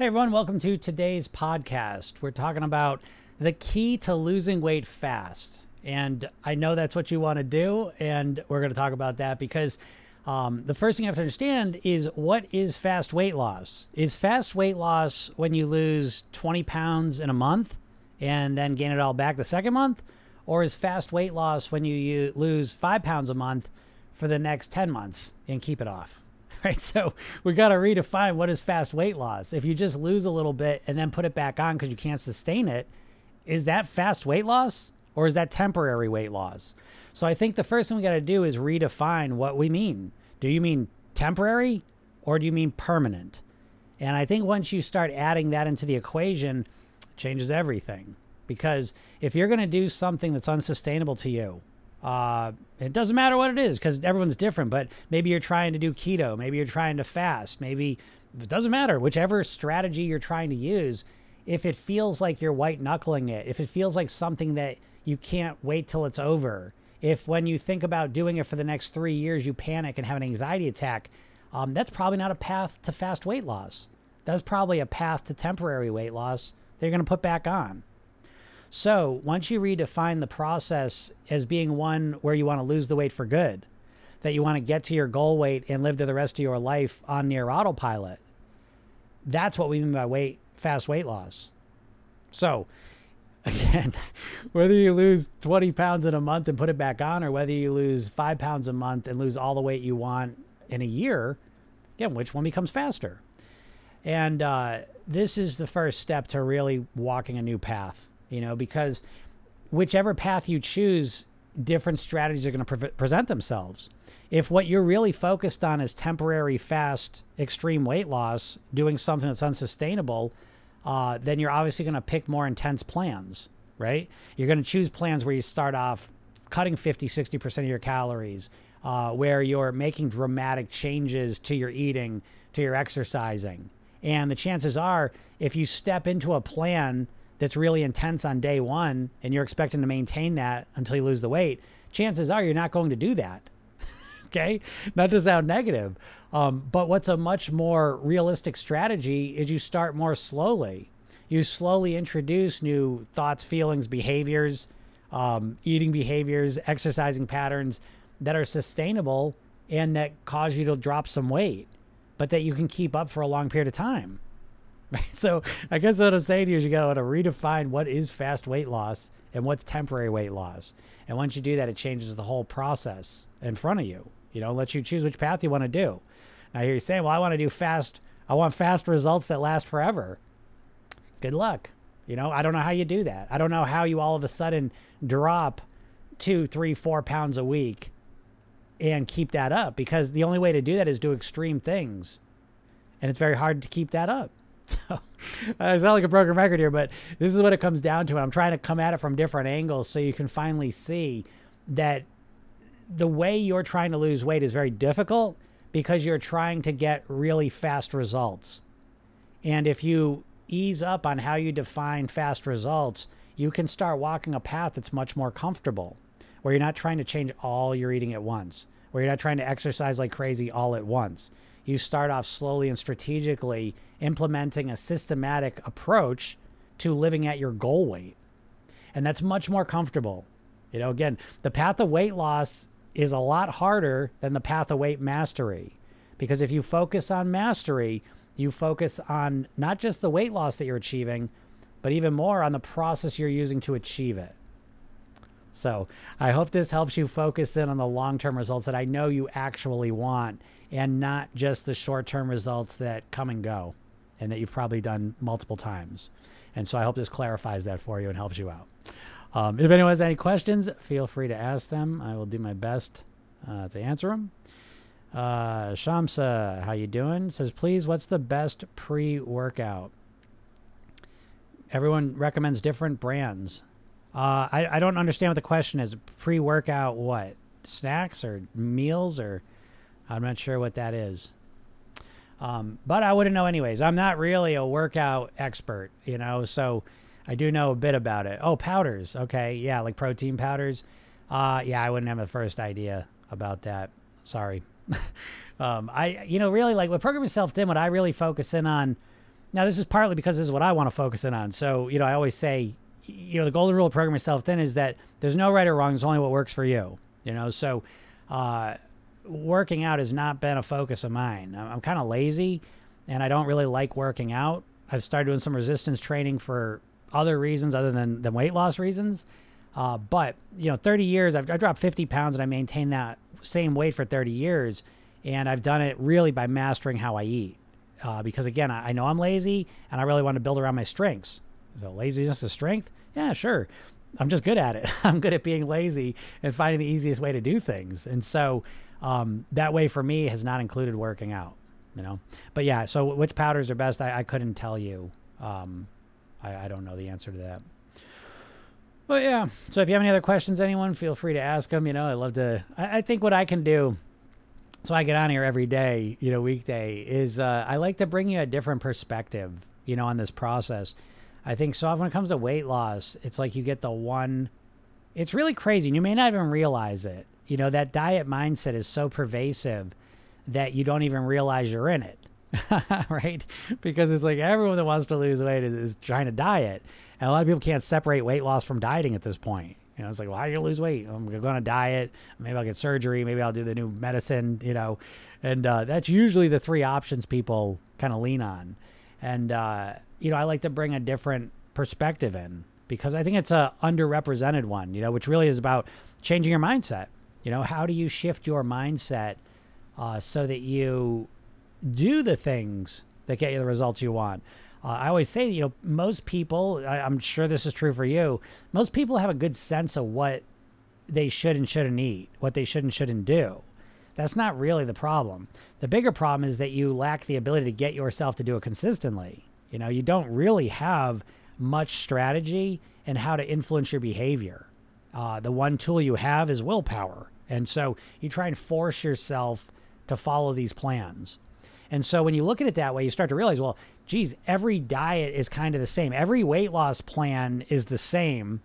Hey everyone, welcome to today's podcast. We're talking about the key to losing weight fast. And I know that's what you want to do. And we're going to talk about that because um, the first thing you have to understand is what is fast weight loss? Is fast weight loss when you lose 20 pounds in a month and then gain it all back the second month? Or is fast weight loss when you, you lose five pounds a month for the next 10 months and keep it off? right? So we got to redefine what is fast weight loss. If you just lose a little bit and then put it back on because you can't sustain it, is that fast weight loss or is that temporary weight loss? So I think the first thing we got to do is redefine what we mean. Do you mean temporary or do you mean permanent? And I think once you start adding that into the equation, changes everything. Because if you're going to do something that's unsustainable to you, uh, it doesn't matter what it is because everyone's different, but maybe you're trying to do keto, maybe you're trying to fast, maybe it doesn't matter. Whichever strategy you're trying to use, if it feels like you're white knuckling it, if it feels like something that you can't wait till it's over, if when you think about doing it for the next three years, you panic and have an anxiety attack, um, that's probably not a path to fast weight loss. That's probably a path to temporary weight loss that you're going to put back on. So once you redefine the process as being one where you want to lose the weight for good, that you want to get to your goal weight and live to the rest of your life on near autopilot, that's what we mean by weight fast weight loss. So again, whether you lose 20 pounds in a month and put it back on, or whether you lose five pounds a month and lose all the weight you want in a year, again, which one becomes faster? And uh, this is the first step to really walking a new path you know, because whichever path you choose, different strategies are going to pre- present themselves. If what you're really focused on is temporary, fast, extreme weight loss, doing something that's unsustainable, uh, then you're obviously going to pick more intense plans, right? You're going to choose plans where you start off cutting 50, 60% of your calories, uh, where you're making dramatic changes to your eating, to your exercising. And the chances are, if you step into a plan that's really intense on day one and you're expecting to maintain that until you lose the weight, chances are you're not going to do that. okay? Not to sound negative. Um, but what's a much more realistic strategy is you start more slowly. You slowly introduce new thoughts, feelings, behaviors, um, eating behaviors, exercising patterns that are sustainable and that cause you to drop some weight, but that you can keep up for a long period of time. So I guess what I'm saying to you is you got to redefine what is fast weight loss and what's temporary weight loss. And once you do that, it changes the whole process in front of you. You know, lets you choose which path you want to do. Now here you're saying, well, I want to do fast. I want fast results that last forever. Good luck. You know, I don't know how you do that. I don't know how you all of a sudden drop two, three, four pounds a week and keep that up because the only way to do that is do extreme things. And it's very hard to keep that up. So uh, I sound like a broken record here, but this is what it comes down to. And I'm trying to come at it from different angles so you can finally see that the way you're trying to lose weight is very difficult because you're trying to get really fast results. And if you ease up on how you define fast results, you can start walking a path that's much more comfortable, where you're not trying to change all your eating at once, where you're not trying to exercise like crazy all at once you start off slowly and strategically implementing a systematic approach to living at your goal weight. And that's much more comfortable. You know, again, the path of weight loss is a lot harder than the path of weight mastery. Because if you focus on mastery, you focus on not just the weight loss that you're achieving, but even more on the process you're using to achieve it. So I hope this helps you focus in on the long term results that I know you actually want and not just the short term results that come and go and that you've probably done multiple times. And so I hope this clarifies that for you and helps you out. Um, if anyone has any questions, feel free to ask them. I will do my best uh, to answer them. Uh, Shamsa, how you doing? Says, please, what's the best pre-workout? Everyone recommends different brands. Uh, I, I don't understand what the question is. Pre-workout, what? Snacks or meals or I'm not sure what that is. Um, but I wouldn't know anyways. I'm not really a workout expert, you know, so I do know a bit about it. Oh, powders. Okay. Yeah, like protein powders. Uh, yeah, I wouldn't have the first idea about that. Sorry. um, I, you know, really like with Program Yourself Thin, what I really focus in on now this is partly because this is what I want to focus in on. So, you know, I always say, you know, the golden rule of program yourself thin is that there's no right or wrong. There's only what works for you. You know, so uh, working out has not been a focus of mine. I'm, I'm kind of lazy, and I don't really like working out. I've started doing some resistance training for other reasons other than than weight loss reasons. Uh, but you know, 30 years, I've, I dropped 50 pounds, and I maintained that same weight for 30 years, and I've done it really by mastering how I eat. Uh, because again, I, I know I'm lazy, and I really want to build around my strengths. So laziness is strength? Yeah, sure. I'm just good at it. I'm good at being lazy and finding the easiest way to do things. And so um, that way for me has not included working out, you know. But yeah, so which powders are best? I, I couldn't tell you. Um, I, I don't know the answer to that. But yeah, so if you have any other questions, anyone, feel free to ask them. You know, I love to. I, I think what I can do, so I get on here every day, you know, weekday, is uh, I like to bring you a different perspective, you know, on this process. I think so when it comes to weight loss, it's like you get the one. It's really crazy, and you may not even realize it. You know, that diet mindset is so pervasive that you don't even realize you're in it. right? Because it's like everyone that wants to lose weight is, is trying to diet. And a lot of people can't separate weight loss from dieting at this point. You know, it's like, well, how are you gonna lose weight? I'm gonna go on a diet. Maybe I'll get surgery. Maybe I'll do the new medicine. You know, and uh, that's usually the three options people kind of lean on. And uh, you know, I like to bring a different perspective in because I think it's a underrepresented one. You know, which really is about changing your mindset. You know, how do you shift your mindset uh, so that you do the things that get you the results you want? Uh, I always say, you know, most people, I, I'm sure this is true for you, most people have a good sense of what they should and shouldn't eat, what they should and shouldn't do. That's not really the problem. The bigger problem is that you lack the ability to get yourself to do it consistently. You know, you don't really have much strategy and how to influence your behavior. Uh, the one tool you have is willpower. And so you try and force yourself to follow these plans. And so when you look at it that way, you start to realize, well, geez, every diet is kind of the same. Every weight loss plan is the same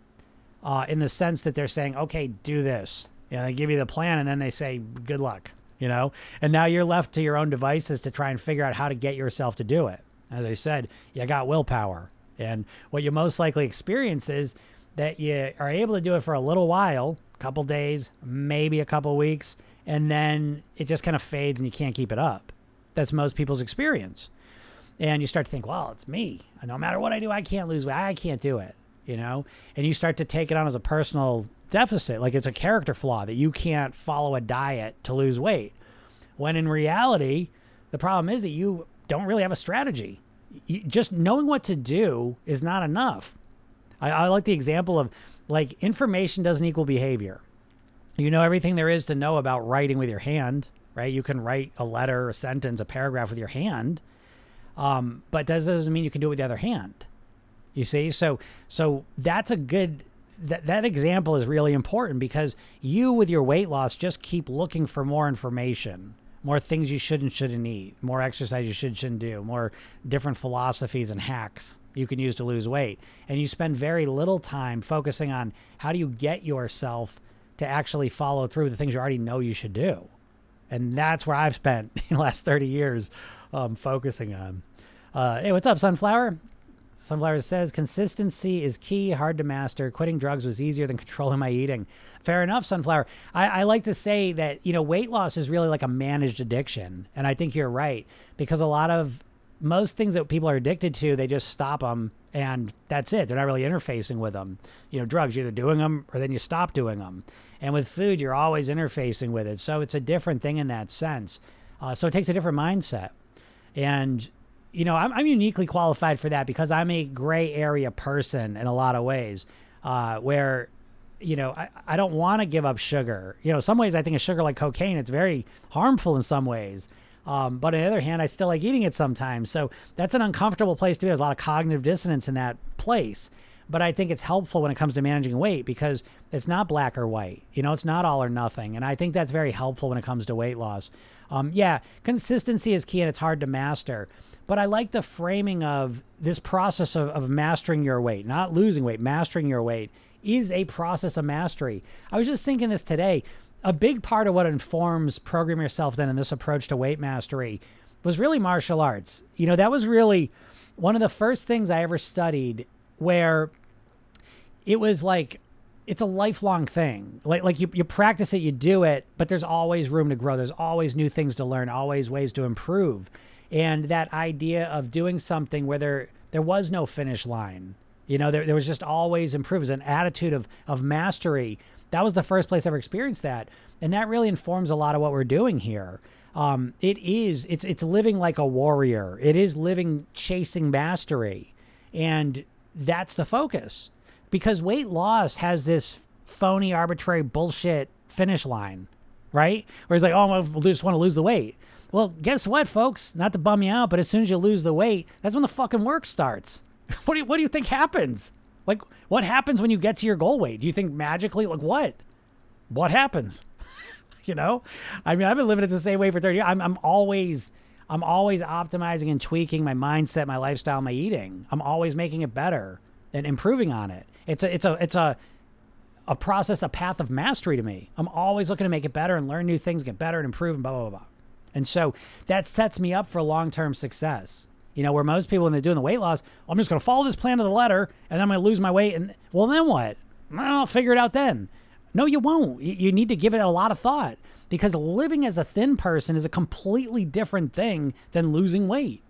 uh, in the sense that they're saying, okay, do this. You know, they give you the plan and then they say, good luck, you know? And now you're left to your own devices to try and figure out how to get yourself to do it. As I said, you got willpower. And what you most likely experience is that you are able to do it for a little while, a couple days, maybe a couple weeks, and then it just kind of fades and you can't keep it up. That's most people's experience. And you start to think, well, it's me. No matter what I do, I can't lose weight. I can't do it, you know? And you start to take it on as a personal deficit, like it's a character flaw that you can't follow a diet to lose weight. When in reality, the problem is that you don't really have a strategy. You, just knowing what to do is not enough. I, I like the example of like information doesn't equal behavior. You know everything there is to know about writing with your hand, right? You can write a letter, a sentence, a paragraph with your hand, um, but that doesn't mean you can do it with the other hand. You see, so so that's a good that that example is really important because you with your weight loss just keep looking for more information more things you should and shouldn't eat, more exercise you should and shouldn't do, more different philosophies and hacks you can use to lose weight. And you spend very little time focusing on how do you get yourself to actually follow through the things you already know you should do. And that's where I've spent the last 30 years um, focusing on. Uh, hey, what's up, Sunflower? Sunflower says consistency is key, hard to master. Quitting drugs was easier than controlling my eating. Fair enough, Sunflower. I, I, like to say that you know weight loss is really like a managed addiction, and I think you're right because a lot of most things that people are addicted to, they just stop them and that's it. They're not really interfacing with them. You know, drugs, you're either doing them or then you stop doing them. And with food, you're always interfacing with it. So it's a different thing in that sense. Uh, so it takes a different mindset. And you know, I'm, I'm uniquely qualified for that because I'm a gray area person in a lot of ways, uh, where, you know, I, I don't want to give up sugar. You know, some ways I think of sugar like cocaine. It's very harmful in some ways. Um, but on the other hand, I still like eating it sometimes. So that's an uncomfortable place to be. There's a lot of cognitive dissonance in that place. But I think it's helpful when it comes to managing weight because it's not black or white. You know, it's not all or nothing. And I think that's very helpful when it comes to weight loss. Um, yeah, consistency is key and it's hard to master. But I like the framing of this process of, of mastering your weight, not losing weight, mastering your weight is a process of mastery. I was just thinking this today. A big part of what informs Program Yourself Thin in this approach to weight mastery was really martial arts. You know, that was really one of the first things I ever studied where it was like it's a lifelong thing. Like like you, you practice it, you do it, but there's always room to grow. There's always new things to learn, always ways to improve. And that idea of doing something where there there was no finish line. You know, there, there was just always improve. an attitude of of mastery. That was the first place I ever experienced that. And that really informs a lot of what we're doing here. Um, it is it's it's living like a warrior. It is living chasing mastery. And that's the focus because weight loss has this phony, arbitrary bullshit finish line, right? Where it's like, oh, I just want to lose the weight. Well, guess what, folks? Not to bum you out, but as soon as you lose the weight, that's when the fucking work starts. what do you, what do you think happens? Like, what happens when you get to your goal weight? Do you think magically, like, what? What happens? you know, I mean, I've been living it the same way for 30 years. I'm, I'm always, I'm always optimizing and tweaking my mindset, my lifestyle, my eating. I'm always making it better and improving on it. It's a it's a it's a a process, a path of mastery to me. I'm always looking to make it better and learn new things, get better and improve and blah blah blah. And so that sets me up for long term success. You know, where most people when they're doing the weight loss, I'm just going to follow this plan to the letter, and then I'm going to lose my weight. And well, then what? I'll figure it out then. No, you won't. You need to give it a lot of thought because living as a thin person is a completely different thing than losing weight.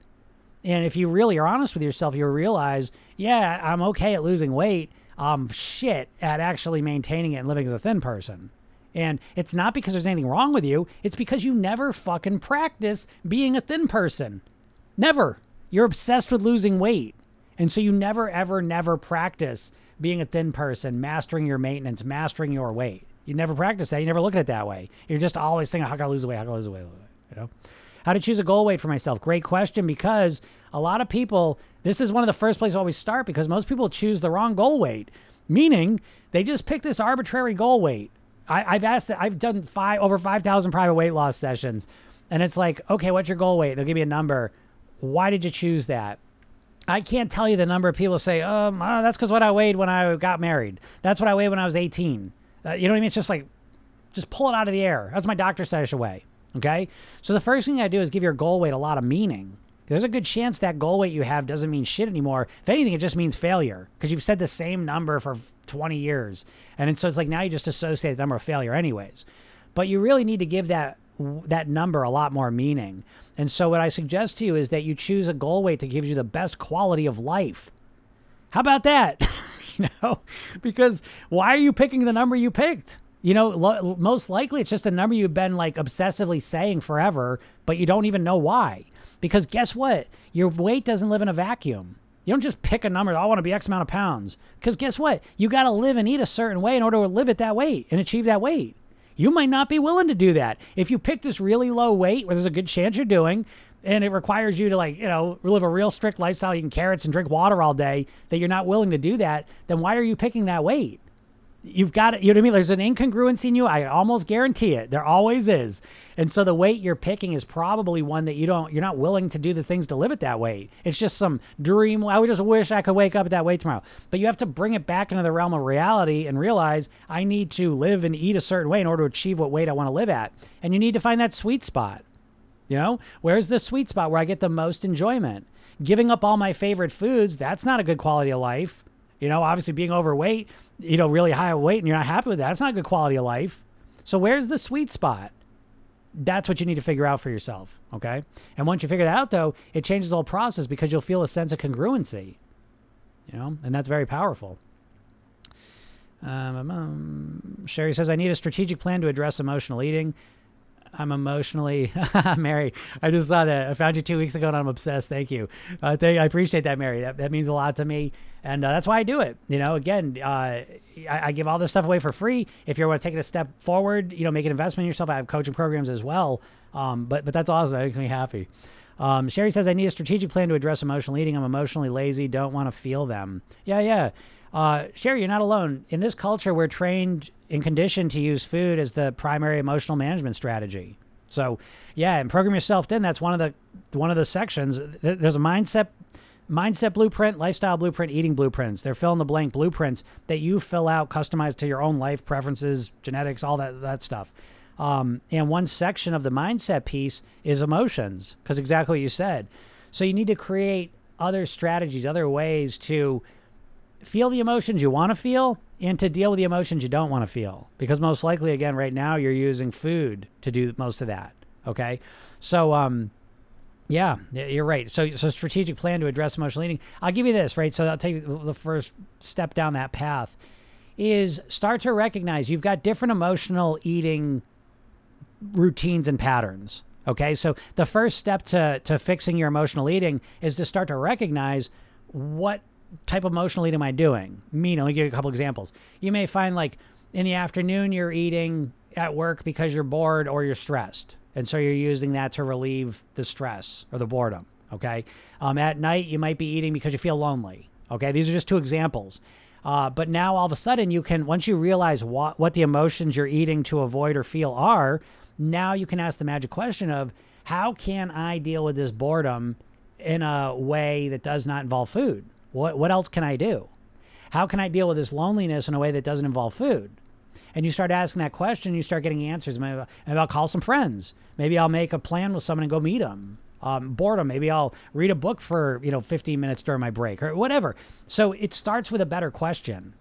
And if you really are honest with yourself, you'll realize, yeah, I'm okay at losing weight. Um, shit at actually maintaining it and living as a thin person. And it's not because there's anything wrong with you. It's because you never fucking practice being a thin person. Never. You're obsessed with losing weight. And so you never, ever, never practice being a thin person, mastering your maintenance, mastering your weight. You never practice that. You never look at it that way. You're just always thinking, how can I lose weight? How can I lose weight? You know? How to choose a goal weight for myself? Great question because a lot of people, this is one of the first places I always start because most people choose the wrong goal weight, meaning they just pick this arbitrary goal weight. I, have asked, I've done five over 5,000 private weight loss sessions. And it's like, okay, what's your goal weight? They'll give you a number. Why did you choose that? I can't tell you the number of people say, um, oh, that's because what I weighed when I got married. That's what I weighed when I was 18. Uh, you know what I mean? It's just like, just pull it out of the air. That's my doctor said I should weigh. Okay. So the first thing I do is give your goal weight a lot of meaning. There's a good chance that goal weight you have doesn't mean shit anymore. If anything, it just means failure because you've said the same number for 20 years. And so it's like now you just associate the number of failure, anyways. But you really need to give that that number a lot more meaning. And so what I suggest to you is that you choose a goal weight that gives you the best quality of life. How about that? you know, because why are you picking the number you picked? You know, lo- most likely it's just a number you've been like obsessively saying forever, but you don't even know why. Because guess what? Your weight doesn't live in a vacuum. You don't just pick a number, oh, I want to be X amount of pounds. Because guess what? You got to live and eat a certain way in order to live at that weight and achieve that weight. You might not be willing to do that. If you pick this really low weight, where there's a good chance you're doing, and it requires you to like, you know, live a real strict lifestyle, eating carrots and drink water all day, that you're not willing to do that, then why are you picking that weight? You've got it. You know what I mean? There's an incongruency in you. I almost guarantee it. There always is. And so the weight you're picking is probably one that you don't, you're not willing to do the things to live at that weight. It's just some dream. I would just wish I could wake up at that weight tomorrow. But you have to bring it back into the realm of reality and realize I need to live and eat a certain way in order to achieve what weight I want to live at. And you need to find that sweet spot. You know, where's the sweet spot where I get the most enjoyment? Giving up all my favorite foods, that's not a good quality of life. You know, obviously being overweight, you know, really high weight and you're not happy with that, that's not a good quality of life. So where's the sweet spot? That's what you need to figure out for yourself. Okay. And once you figure that out, though, it changes the whole process because you'll feel a sense of congruency. You know, and that's very powerful. Um, um, um Sherry says, I need a strategic plan to address emotional eating. I'm emotionally Mary. I just saw that. I found you two weeks ago, and I'm obsessed. Thank you. Uh, thank, I appreciate that, Mary. That that means a lot to me, and uh, that's why I do it. You know, again, uh, I, I, give all this stuff away for free. If you want to take it a step forward, you know, make an investment in yourself. I have coaching programs as well. Um, but but that's awesome. That makes me happy. Um, Sherry says, I need a strategic plan to address emotional eating. I'm emotionally lazy, don't want to feel them. Yeah, yeah. Uh, Sherry, you're not alone. In this culture, we're trained and condition to use food as the primary emotional management strategy. So, yeah, and program yourself thin. That's one of the one of the sections. There's a mindset mindset blueprint, lifestyle blueprint, eating blueprints. They're fill in the blank blueprints that you fill out, customized to your own life preferences, genetics, all that that stuff. Um, and one section of the mindset piece is emotions, because exactly what you said. So you need to create other strategies, other ways to feel the emotions you want to feel and to deal with the emotions you don't want to feel. Because most likely, again, right now, you're using food to do most of that. Okay. So, um, yeah, you're right. So, so strategic plan to address emotional eating. I'll give you this, right? So, I'll take the first step down that path is start to recognize you've got different emotional eating routines and patterns. Okay, so the first step to to fixing your emotional eating is to start to recognize what type of emotional eating am I doing. Me give you a couple examples. You may find like in the afternoon you're eating at work because you're bored or you're stressed, and so you're using that to relieve the stress or the boredom. Okay, um, at night you might be eating because you feel lonely. Okay, these are just two examples. Uh, but now all of a sudden you can once you realize what what the emotions you're eating to avoid or feel are, now you can ask the magic question of how can I deal with this boredom in a way that does not involve food? What what else can I do? How can I deal with this loneliness in a way that doesn't involve food? And you start asking that question, you start getting answers. Maybe, maybe I'll call some friends. Maybe I'll make a plan with someone and go meet them. Um, boredom. Maybe I'll read a book for you know 15 minutes during my break or whatever. So it starts with a better question,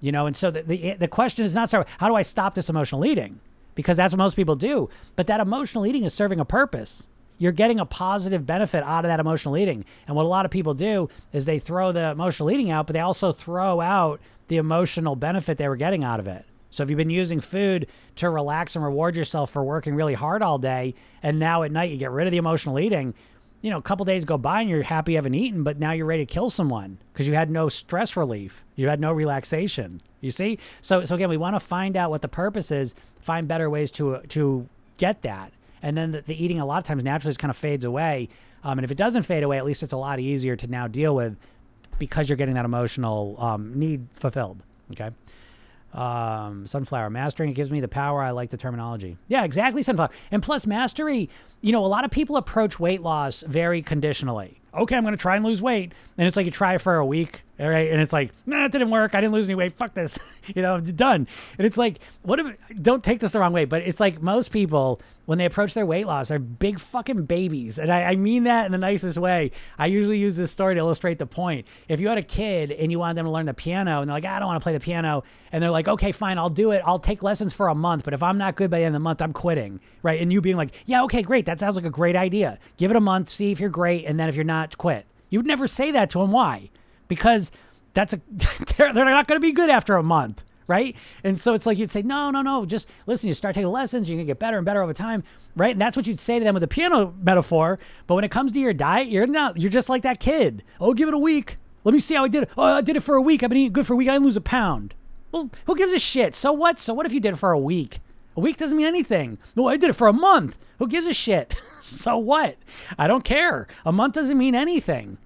you know. And so the the, the question is not start. How do I stop this emotional eating? because that's what most people do. But that emotional eating is serving a purpose. You're getting a positive benefit out of that emotional eating. And what a lot of people do is they throw the emotional eating out, but they also throw out the emotional benefit they were getting out of it. So if you've been using food to relax and reward yourself for working really hard all day, and now at night you get rid of the emotional eating, you know, a couple days go by and you're happy you haven't eaten, but now you're ready to kill someone because you had no stress relief. You had no relaxation. You see? So so again, we want to find out what the purpose is, find better ways to to get that. And then the, the eating a lot of times naturally just kind of fades away. Um, and if it doesn't fade away, at least it's a lot easier to now deal with because you're getting that emotional um, need fulfilled. Okay. Um, sunflower mastering it gives me the power. I like the terminology. Yeah, exactly. Sunflower. And plus, mastery, you know, a lot of people approach weight loss very conditionally. Okay, I'm going to try and lose weight. And it's like you try for a week all right. And it's like, nah, it didn't work. I didn't lose any weight. Fuck this. you know, done. And it's like, what if, don't take this the wrong way, but it's like most people, when they approach their weight loss, are big fucking babies. And I, I mean that in the nicest way. I usually use this story to illustrate the point. If you had a kid and you wanted them to learn the piano and they're like, ah, I don't want to play the piano. And they're like, okay, fine, I'll do it. I'll take lessons for a month. But if I'm not good by the end of the month, I'm quitting. Right. And you being like, yeah, okay, great. That sounds like a great idea. Give it a month, see if you're great. And then if you're not, quit. You would never say that to them. Why? Because that's a they're, they're not going to be good after a month right and so it's like you'd say no no no just listen you start taking lessons you're to get better and better over time right and that's what you'd say to them with the piano metaphor but when it comes to your diet you're not you're just like that kid oh give it a week let me see how i did it oh i did it for a week i've been eating good for a week i didn't lose a pound well who gives a shit so what so what if you did it for a week a week doesn't mean anything. No, I did it for a month. Who gives a shit? so what? I don't care. A month doesn't mean anything.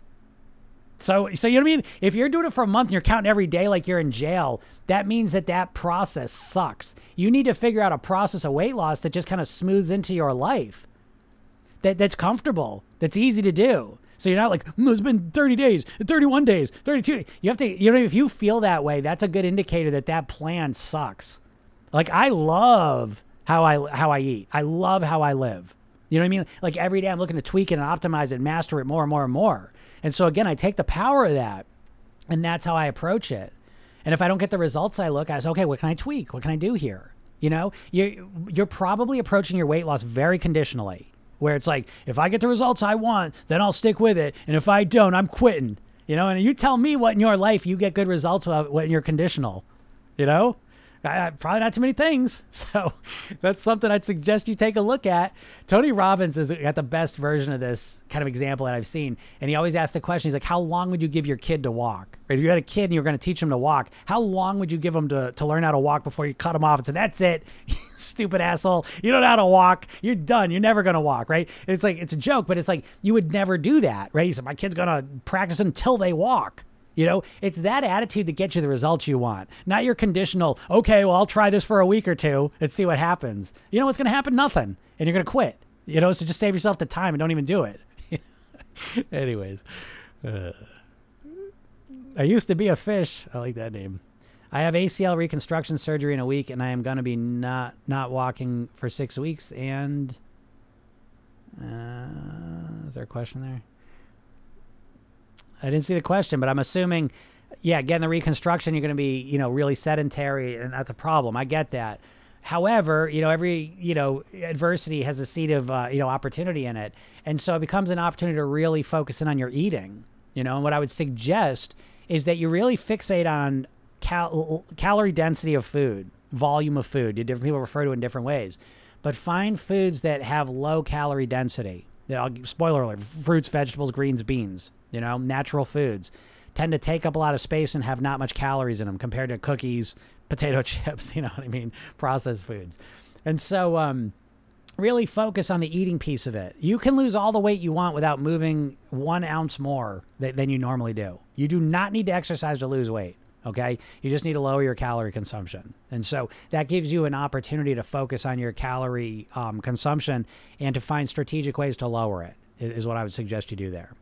So, so you know what I mean? If you're doing it for a month and you're counting every day like you're in jail, that means that that process sucks. You need to figure out a process of weight loss that just kind of smooths into your life. That that's comfortable. That's easy to do. So you're not like mm, it's been 30 days, 31 days, 32. You have to. You know, if you feel that way, that's a good indicator that that plan sucks. Like I love how I how I eat. I love how I live. You know what I mean? Like every day I'm looking to tweak it and optimize it, master it more and more and more. And so again, I take the power of that and that's how I approach it. And if I don't get the results I look at, say, okay, what can I tweak? What can I do here? You know, you you're probably approaching your weight loss very conditionally, where it's like, if I get the results I want, then I'll stick with it, and if I don't, I'm quitting. You know, and you tell me what in your life you get good results when you're conditional. You know, Probably not too many things. So that's something I'd suggest you take a look at. Tony Robbins has got the best version of this kind of example that I've seen. And he always asks the question, he's like, how long would you give your kid to walk? Right? If you had a kid and you were going to teach him to walk, how long would you give him to, to learn how to walk before you cut him off and say, that's it, stupid asshole. You don't know how to walk. You're done. You're never going to walk, right? it's like, it's a joke, but it's like, you would never do that, right? So my kid's going to practice until they walk. You know, it's that attitude that gets you the results you want, not your conditional, okay, well, I'll try this for a week or two and see what happens. You know what's going to happen? Nothing. And you're going to quit. You know, so just save yourself the time and don't even do it. Anyways, uh, I used to be a fish. I like that name. I have ACL reconstruction surgery in a week, and I am going to be not not walking for six weeks. And uh, is there a question there? I didn't see the question, but I'm assuming, yeah, getting the reconstruction, you're going to be, you know, really sedentary, and that's a problem. I get that. However, you know, every you know adversity has a seed of uh, you know opportunity in it, and so it becomes an opportunity to really focus in on your eating. You know, and what I would suggest is that you really fixate on cal- calorie density of food, volume of food. Different people refer to it in different ways, but find foods that have low calorie density. I'll, spoiler alert: fruits, vegetables, greens, beans. You know, natural foods tend to take up a lot of space and have not much calories in them compared to cookies, potato chips, you know what I mean, processed foods. And so, um, really focus on the eating piece of it. You can lose all the weight you want without moving one ounce more th- than you normally do. You do not need to exercise to lose weight. Okay. You just need to lower your calorie consumption. And so that gives you an opportunity to focus on your calorie um, consumption and to find strategic ways to lower it, is what I would suggest you do there.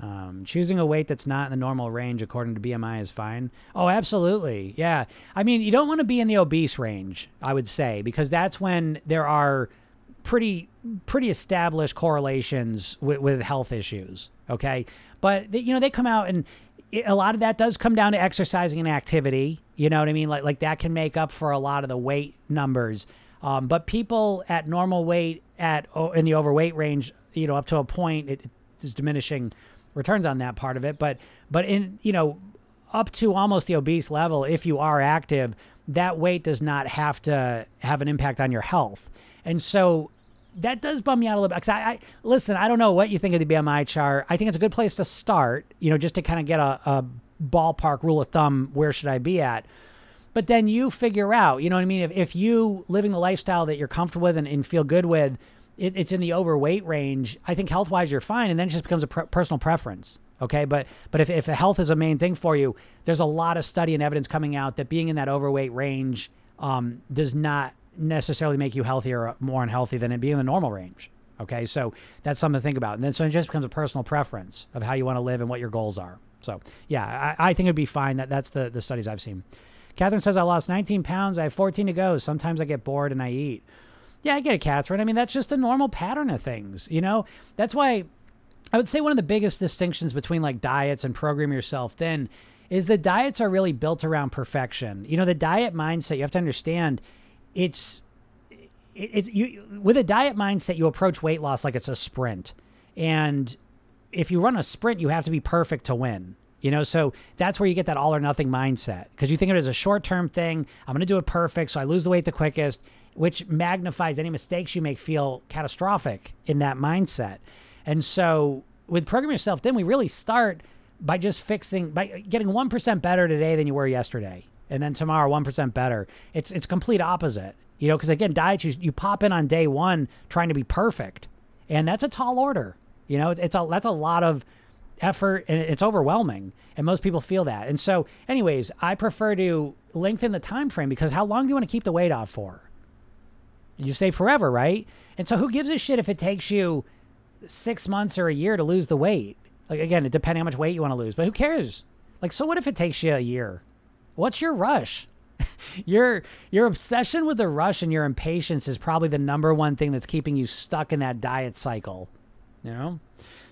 Um, choosing a weight that's not in the normal range according to BMI is fine. Oh, absolutely. Yeah. I mean, you don't want to be in the obese range, I would say, because that's when there are pretty pretty established correlations with, with health issues. Okay. But, they, you know, they come out and it, a lot of that does come down to exercising and activity. You know what I mean? Like, like that can make up for a lot of the weight numbers. Um, but people at normal weight, at in the overweight range, you know, up to a point, it, it's diminishing returns on that part of it. But but in you know up to almost the obese level, if you are active, that weight does not have to have an impact on your health. And so that does bum me out a little bit. Cause I, I listen, I don't know what you think of the BMI chart. I think it's a good place to start, you know, just to kind of get a, a ballpark rule of thumb. Where should I be at? But then you figure out, you know what I mean? If, if you living the lifestyle that you're comfortable with and, and feel good with, it, it's in the overweight range, I think health wise you're fine, and then it just becomes a pre- personal preference. Okay, but but if if health is a main thing for you, there's a lot of study and evidence coming out that being in that overweight range um, does not necessarily make you healthier or more unhealthy than it being in the normal range. Okay, so that's something to think about, and then so it just becomes a personal preference of how you want to live and what your goals are. So yeah, I, I think it'd be fine. That that's the the studies I've seen. Catherine says I lost 19 pounds. I have 14 to go. Sometimes I get bored and I eat. Yeah, I get it, Catherine. I mean, that's just a normal pattern of things. You know, that's why I would say one of the biggest distinctions between like diets and program yourself thin is the diets are really built around perfection. You know, the diet mindset, you have to understand it's it's you with a diet mindset you approach weight loss like it's a sprint. And if you run a sprint, you have to be perfect to win. You know, so that's where you get that all or nothing mindset because you think of it as a short term thing. I'm going to do it perfect so I lose the weight the quickest which magnifies any mistakes you make feel catastrophic in that mindset. And so with program yourself thin we really start by just fixing by getting 1% better today than you were yesterday and then tomorrow 1% better. It's it's complete opposite. You know, cuz again diets you, you pop in on day 1 trying to be perfect. And that's a tall order. You know, it's a that's a lot of effort and it's overwhelming and most people feel that. And so anyways, I prefer to lengthen the time frame because how long do you want to keep the weight off for? You say forever, right? And so who gives a shit if it takes you six months or a year to lose the weight? Like again, depending how much weight you want to lose, but who cares? Like, so what if it takes you a year? What's your rush? your your obsession with the rush and your impatience is probably the number one thing that's keeping you stuck in that diet cycle. You know?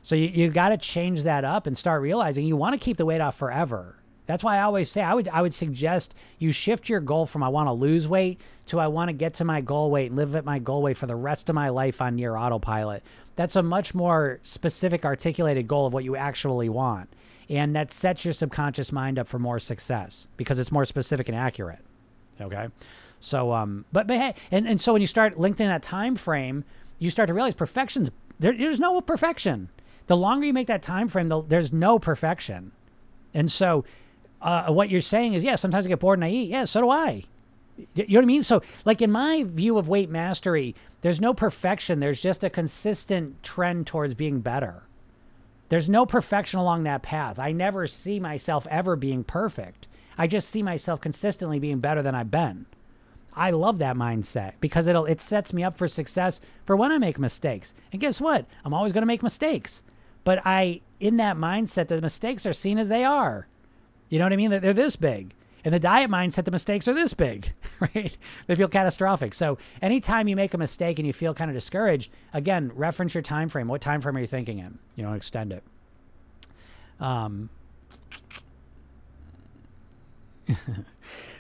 So you, you got to change that up and start realizing you want to keep the weight off forever. That's why I always say I would I would suggest you shift your goal from I want to lose weight to I want to get to my goal weight and live at my goal weight for the rest of my life on near autopilot. That's a much more specific articulated goal of what you actually want. And that sets your subconscious mind up for more success because it's more specific and accurate. Okay? So um but but hey and, and so when you start lengthening that time frame, you start to realize perfection's there, there's no perfection. The longer you make that time frame, the, there's no perfection. And so uh, what you're saying is, yeah, sometimes I get bored and I eat. Yeah, so do I. You know what I mean? So, like in my view of weight mastery, there's no perfection. There's just a consistent trend towards being better. There's no perfection along that path. I never see myself ever being perfect. I just see myself consistently being better than I've been. I love that mindset because it'll it sets me up for success for when I make mistakes. And guess what? I'm always going to make mistakes. But I in that mindset the mistakes are seen as they are. You know what I mean? That They're this big. In the diet mindset, the mistakes are this big, right? They feel catastrophic. So anytime you make a mistake and you feel kind of discouraged, again, reference your time frame. What time frame are you thinking in? You know, extend it. Um,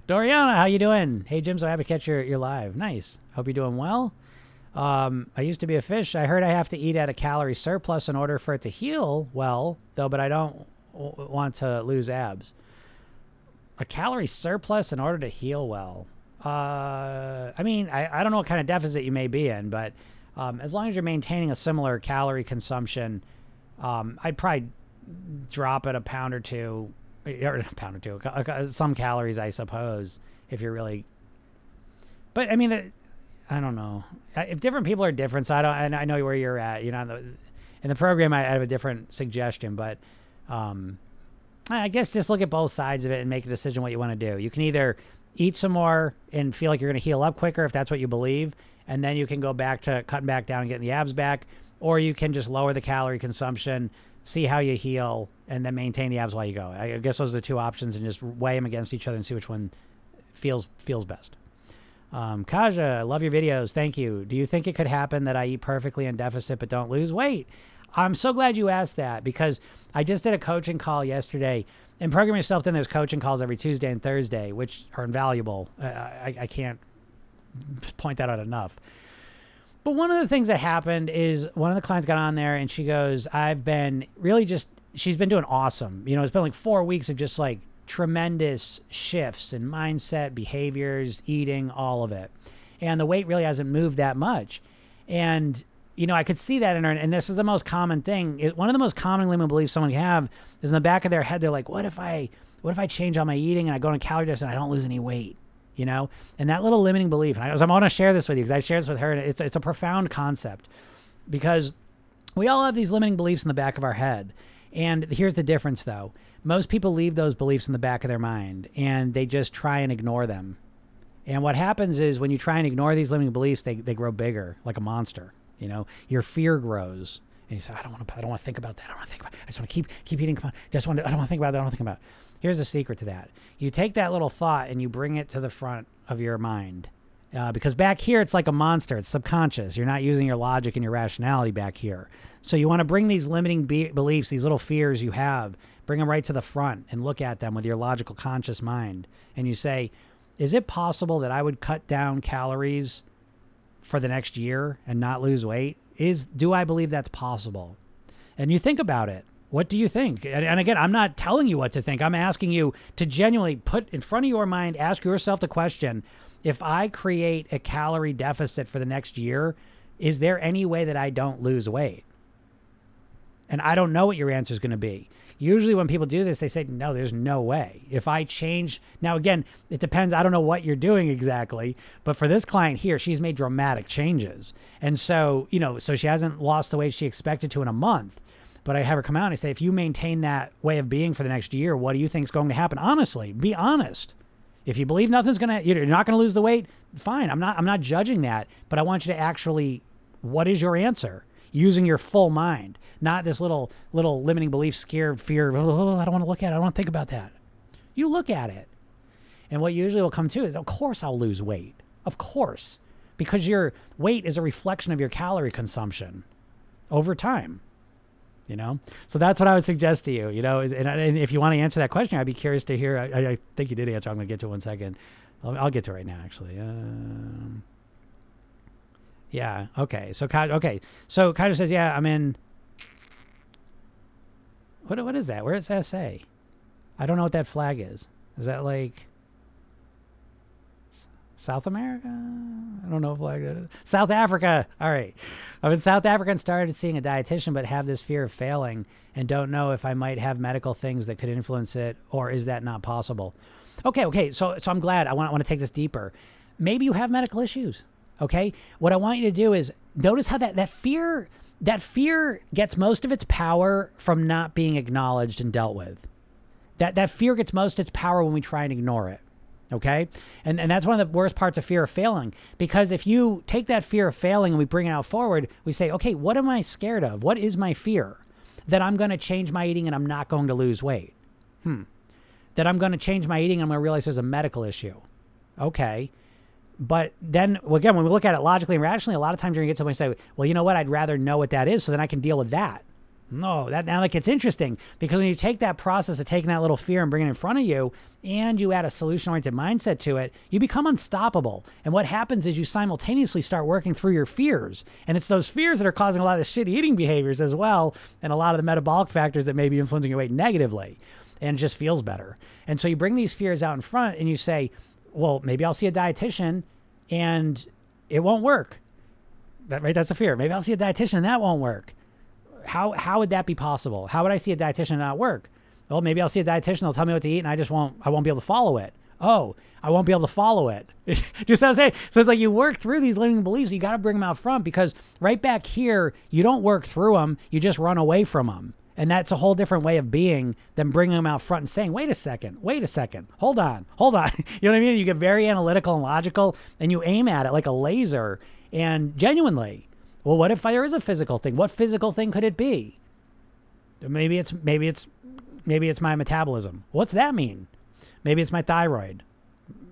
Doriana, how you doing? Hey, Jim, so happy to catch your, your live. Nice. Hope you're doing well. Um, I used to be a fish. I heard I have to eat at a calorie surplus in order for it to heal well, though, but I don't w- want to lose abs. A calorie surplus in order to heal well. Uh, I mean, I, I don't know what kind of deficit you may be in, but um, as long as you're maintaining a similar calorie consumption, um, I'd probably drop it a pound or two, or a pound or two, some calories, I suppose, if you're really. But I mean, I don't know. If different people are different, so I don't. And I know where you're at. You know, in the, in the program, I have a different suggestion, but um, I guess just look at both sides of it and make a decision what you want to do. You can either eat some more and feel like you're going to heal up quicker if that's what you believe, and then you can go back to cutting back down and getting the abs back, or you can just lower the calorie consumption, see how you heal, and then maintain the abs while you go. I guess those are the two options, and just weigh them against each other and see which one feels feels best. Um, Kaja, I love your videos. Thank you. Do you think it could happen that I eat perfectly in deficit but don't lose weight? I'm so glad you asked that because I just did a coaching call yesterday. And Program Yourself, then there's coaching calls every Tuesday and Thursday, which are invaluable. I, I can't point that out enough. But one of the things that happened is one of the clients got on there and she goes, I've been really just, she's been doing awesome. You know, it's been like four weeks of just like tremendous shifts in mindset, behaviors, eating, all of it. And the weight really hasn't moved that much. And, you know, I could see that in her. And this is the most common thing. It, one of the most common limiting beliefs someone can have is in the back of their head, they're like, what if I, what if I change all my eating and I go on a calorie deficit and I don't lose any weight? You know, and that little limiting belief, and I, I want to share this with you because I share this with her, and it's, it's a profound concept because we all have these limiting beliefs in the back of our head. And here's the difference, though most people leave those beliefs in the back of their mind and they just try and ignore them. And what happens is when you try and ignore these limiting beliefs, they, they grow bigger like a monster. You know, your fear grows. And you say, I don't want to, I don't want to think about that. I don't want to think about, I just want to keep, keep eating. Come on. Just want to, I don't want to think about that. I don't want to think about it. Here's the secret to that. You take that little thought and you bring it to the front of your mind. Uh, because back here, it's like a monster. It's subconscious. You're not using your logic and your rationality back here. So you want to bring these limiting be- beliefs, these little fears you have, Bring them right to the front and look at them with your logical, conscious mind. And you say, is it possible that I would cut down calories for the next year and not lose weight? Is do I believe that's possible? And you think about it. What do you think? And, and, again, I'm not telling you what to think. I'm asking you to genuinely put in front of your mind, ask yourself the question if I create a calorie deficit for the next year, is there any way that I don't lose weight? And I don't know what your answer is going to be. Usually, when people do this, they say, no, there's no way. If I change, now again, it depends. I don't know what you're doing exactly, but for this client here, she's made dramatic changes. And so, you know, so she hasn't lost the weight she expected to in a month. But I have her come out and I say, if you maintain that way of being for the next year, what do you think is going to happen? Honestly, be honest. If you believe nothing's gonna, you're not gonna lose the weight, fine. I'm not. I'm not judging that, but I want you to actually, what is your answer? using your full mind, not this little little limiting belief, scared fear. Oh, I don't want to look at it. I don't want to think about that. You look at it, and what usually will come to is, of course, I'll lose weight. Of course, because your weight is a reflection of your calorie consumption over time. You know, so that's what I would suggest to you. You know, is, and, and if you want to answer that question, I'd be curious to hear. I, I think you did answer. I'm going to get to one second. I'll, I'll, get to it right now, actually. Um, yeah. Okay. So okay. So Kaiser says, yeah, I'm in. What what is that? Where does that? I don't know what that flag is. Is that like South America? I don't know if is. South Africa. All right. I'm in South Africa and started seeing a dietitian, but have this fear of failing and don't know if I might have medical things that could influence it, or is that not possible? Okay. Okay. So so I'm glad. I want I want to take this deeper. Maybe you have medical issues. Okay. What I want you to do is notice how that, that fear, that fear gets most of its power from not being acknowledged and dealt with. That, that fear gets most of its power when we try and ignore it. Okay. And, and that's one of the worst parts of fear of failing. Because if you take that fear of failing and we bring it out forward, we say, okay, what am I scared of? What is my fear? That I'm going to change my eating and I'm not going to lose weight. Hmm. That I'm going to change my eating and I'm going to realize there's a medical issue. Okay. But then again, when we look at it logically and rationally, a lot of times you're gonna get to a point and say, well, you know what? I'd rather know what that is so then I can deal with that. No, that now that gets interesting because when you take that process of taking that little fear and bringing it in front of you, and you add a solution-oriented mindset to it, you become unstoppable. And what happens is you simultaneously start working through your fears, and it's those fears that are causing a lot of the shitty eating behaviors as well, and a lot of the metabolic factors that may be influencing your weight negatively, and it just feels better. And so you bring these fears out in front, and you say, "Well, maybe I'll see a dietitian, and it won't work." That right? That's a fear. Maybe I'll see a dietitian, and that won't work how how would that be possible? How would I see a dietitian not work? Well, maybe I'll see a dietitian. They'll tell me what to eat, and I just won't. I won't be able to follow it. Oh, I won't be able to follow it. just as I say. So it's like you work through these limiting beliefs. You got to bring them out front because right back here, you don't work through them. You just run away from them. And that's a whole different way of being than bringing them out front and saying, wait a second, wait a second, hold on, hold on. you know what I mean? You get very analytical and logical and you aim at it like a laser and genuinely well, what if there is a physical thing? What physical thing could it be? Maybe it's maybe it's maybe it's my metabolism. What's that mean? Maybe it's my thyroid.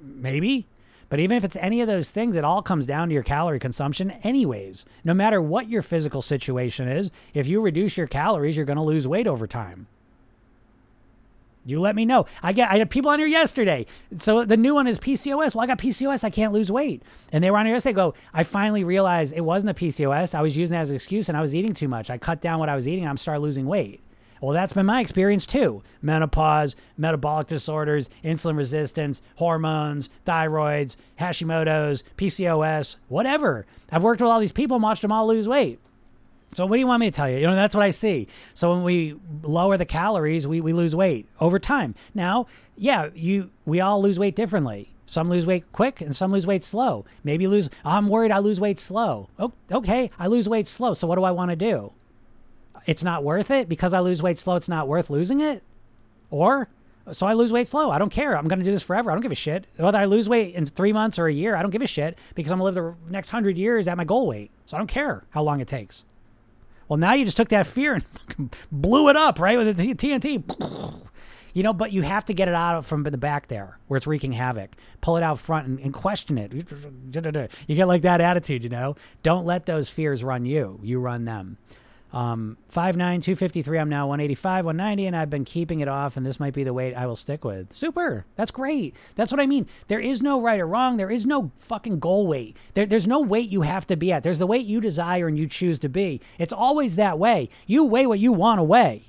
Maybe. But even if it's any of those things, it all comes down to your calorie consumption, anyways. No matter what your physical situation is, if you reduce your calories, you're going to lose weight over time. You let me know. I get I had people on here yesterday. So the new one is PCOS. Well, I got PCOS. I can't lose weight. And they were on here yesterday. Go. I finally realized it wasn't a PCOS. I was using that as an excuse, and I was eating too much. I cut down what I was eating. I'm starting losing weight. Well, that's been my experience too. Menopause, metabolic disorders, insulin resistance, hormones, thyroids, Hashimoto's, PCOS, whatever. I've worked with all these people and watched them all lose weight. So what do you want me to tell you? You know, that's what I see. So when we lower the calories, we, we lose weight over time. Now, yeah, you we all lose weight differently. Some lose weight quick and some lose weight slow. Maybe lose I'm worried I lose weight slow. Oh, okay, I lose weight slow. So what do I want to do? It's not worth it because I lose weight slow, it's not worth losing it? Or so I lose weight slow. I don't care. I'm going to do this forever. I don't give a shit. Whether I lose weight in three months or a year, I don't give a shit because I'm going to live the next hundred years at my goal weight. So I don't care how long it takes. Well, now you just took that fear and blew it up, right? With the TNT. You know, but you have to get it out from the back there where it's wreaking havoc. Pull it out front and, and question it. You get like that attitude, you know? Don't let those fears run you. You run them. Um, 5'9", 253. I'm now 185, 190, and I've been keeping it off, and this might be the weight I will stick with. Super. That's great. That's what I mean. There is no right or wrong. There is no fucking goal weight. There, there's no weight you have to be at. There's the weight you desire and you choose to be. It's always that way. You weigh what you want to weigh